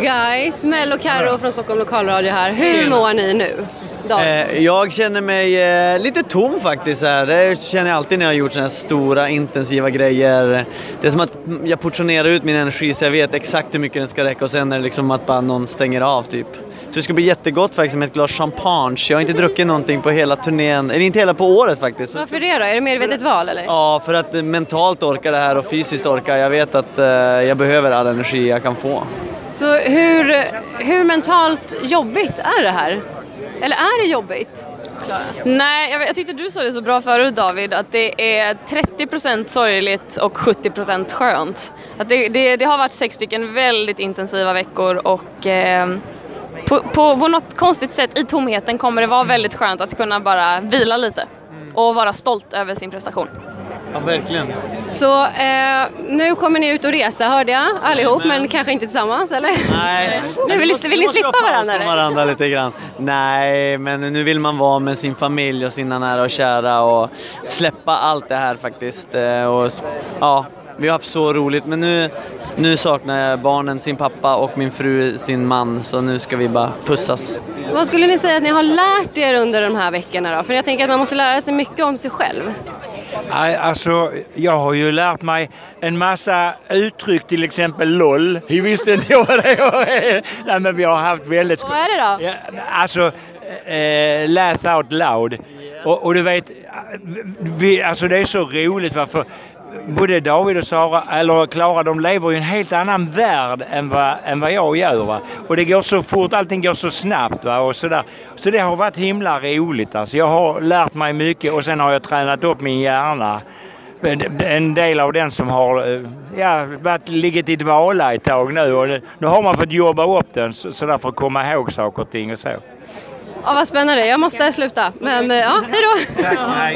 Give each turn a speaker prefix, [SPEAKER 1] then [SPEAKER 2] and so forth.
[SPEAKER 1] guys, Mel och Karo från Stockholm Lokalradio här. Hur mår ni nu?
[SPEAKER 2] Eh, jag känner mig eh, lite tom faktiskt. Här. Det känner jag alltid när jag har gjort sådana här stora intensiva grejer. Det är som att jag portionerar ut min energi så jag vet exakt hur mycket den ska räcka och sen är det liksom att bara någon stänger av typ. Så det ska bli jättegott faktiskt med ett glas champagne. Jag har inte druckit någonting på hela turnén, eller inte hela på året faktiskt.
[SPEAKER 1] Varför det då? Är det medvetet val eller?
[SPEAKER 2] Ja, för att mentalt orka det här och fysiskt orka. Jag vet att eh, jag behöver all energi jag kan få.
[SPEAKER 1] Så hur, hur mentalt jobbigt är det här? Eller är det jobbigt? Klara?
[SPEAKER 3] Nej, jag, jag tyckte du sa det så bra förut David, att det är 30% sorgligt och 70% skönt. Att det, det, det har varit sex stycken väldigt intensiva veckor och eh, på, på, på något konstigt sätt i tomheten kommer det vara väldigt skönt att kunna bara vila lite och vara stolt över sin prestation.
[SPEAKER 2] Ja, verkligen.
[SPEAKER 1] Så eh, nu kommer ni ut och resa hörde jag allihop, men kanske inte tillsammans eller?
[SPEAKER 2] Nej.
[SPEAKER 1] Nu vill, ni- vill ni slippa varandra? Eller?
[SPEAKER 2] varandra lite grann. Nej, men nu vill man vara med sin familj och sina nära och kära och släppa allt det här faktiskt. Eh, Och, ja, vi har haft så roligt men nu, nu saknar jag barnen sin pappa och min fru sin man så nu ska vi bara pussas.
[SPEAKER 1] Vad skulle ni säga att ni har lärt er under de här veckorna då? För jag tänker att man måste lära sig mycket om sig själv.
[SPEAKER 4] Nej, Alltså, jag har ju lärt mig en massa uttryck, till exempel LOL. Jag visste inte vad det var. Nej, men vi har haft väldigt...
[SPEAKER 1] Vad är det då?
[SPEAKER 4] Ja, alltså, eh, laugh out loud. Och, och du vet, vi, alltså det är så roligt varför både David och Sara, eller Klara, de lever i en helt annan värld än vad, än vad jag gör. Va? Och det går så fort, allting går så snabbt. Va? Och så, där. så det har varit himla roligt. Alltså. Jag har lärt mig mycket och sen har jag tränat upp min hjärna. En- En del av den som har eh, ja, varit, ligget i dvala ett tag nu. Och nu har man fått jobba upp den så, där för att komma ihåg saker och ting och så.
[SPEAKER 1] Ja, vad spännande. Jag måste sluta. Men eh, ja, hej då!
[SPEAKER 4] Nej.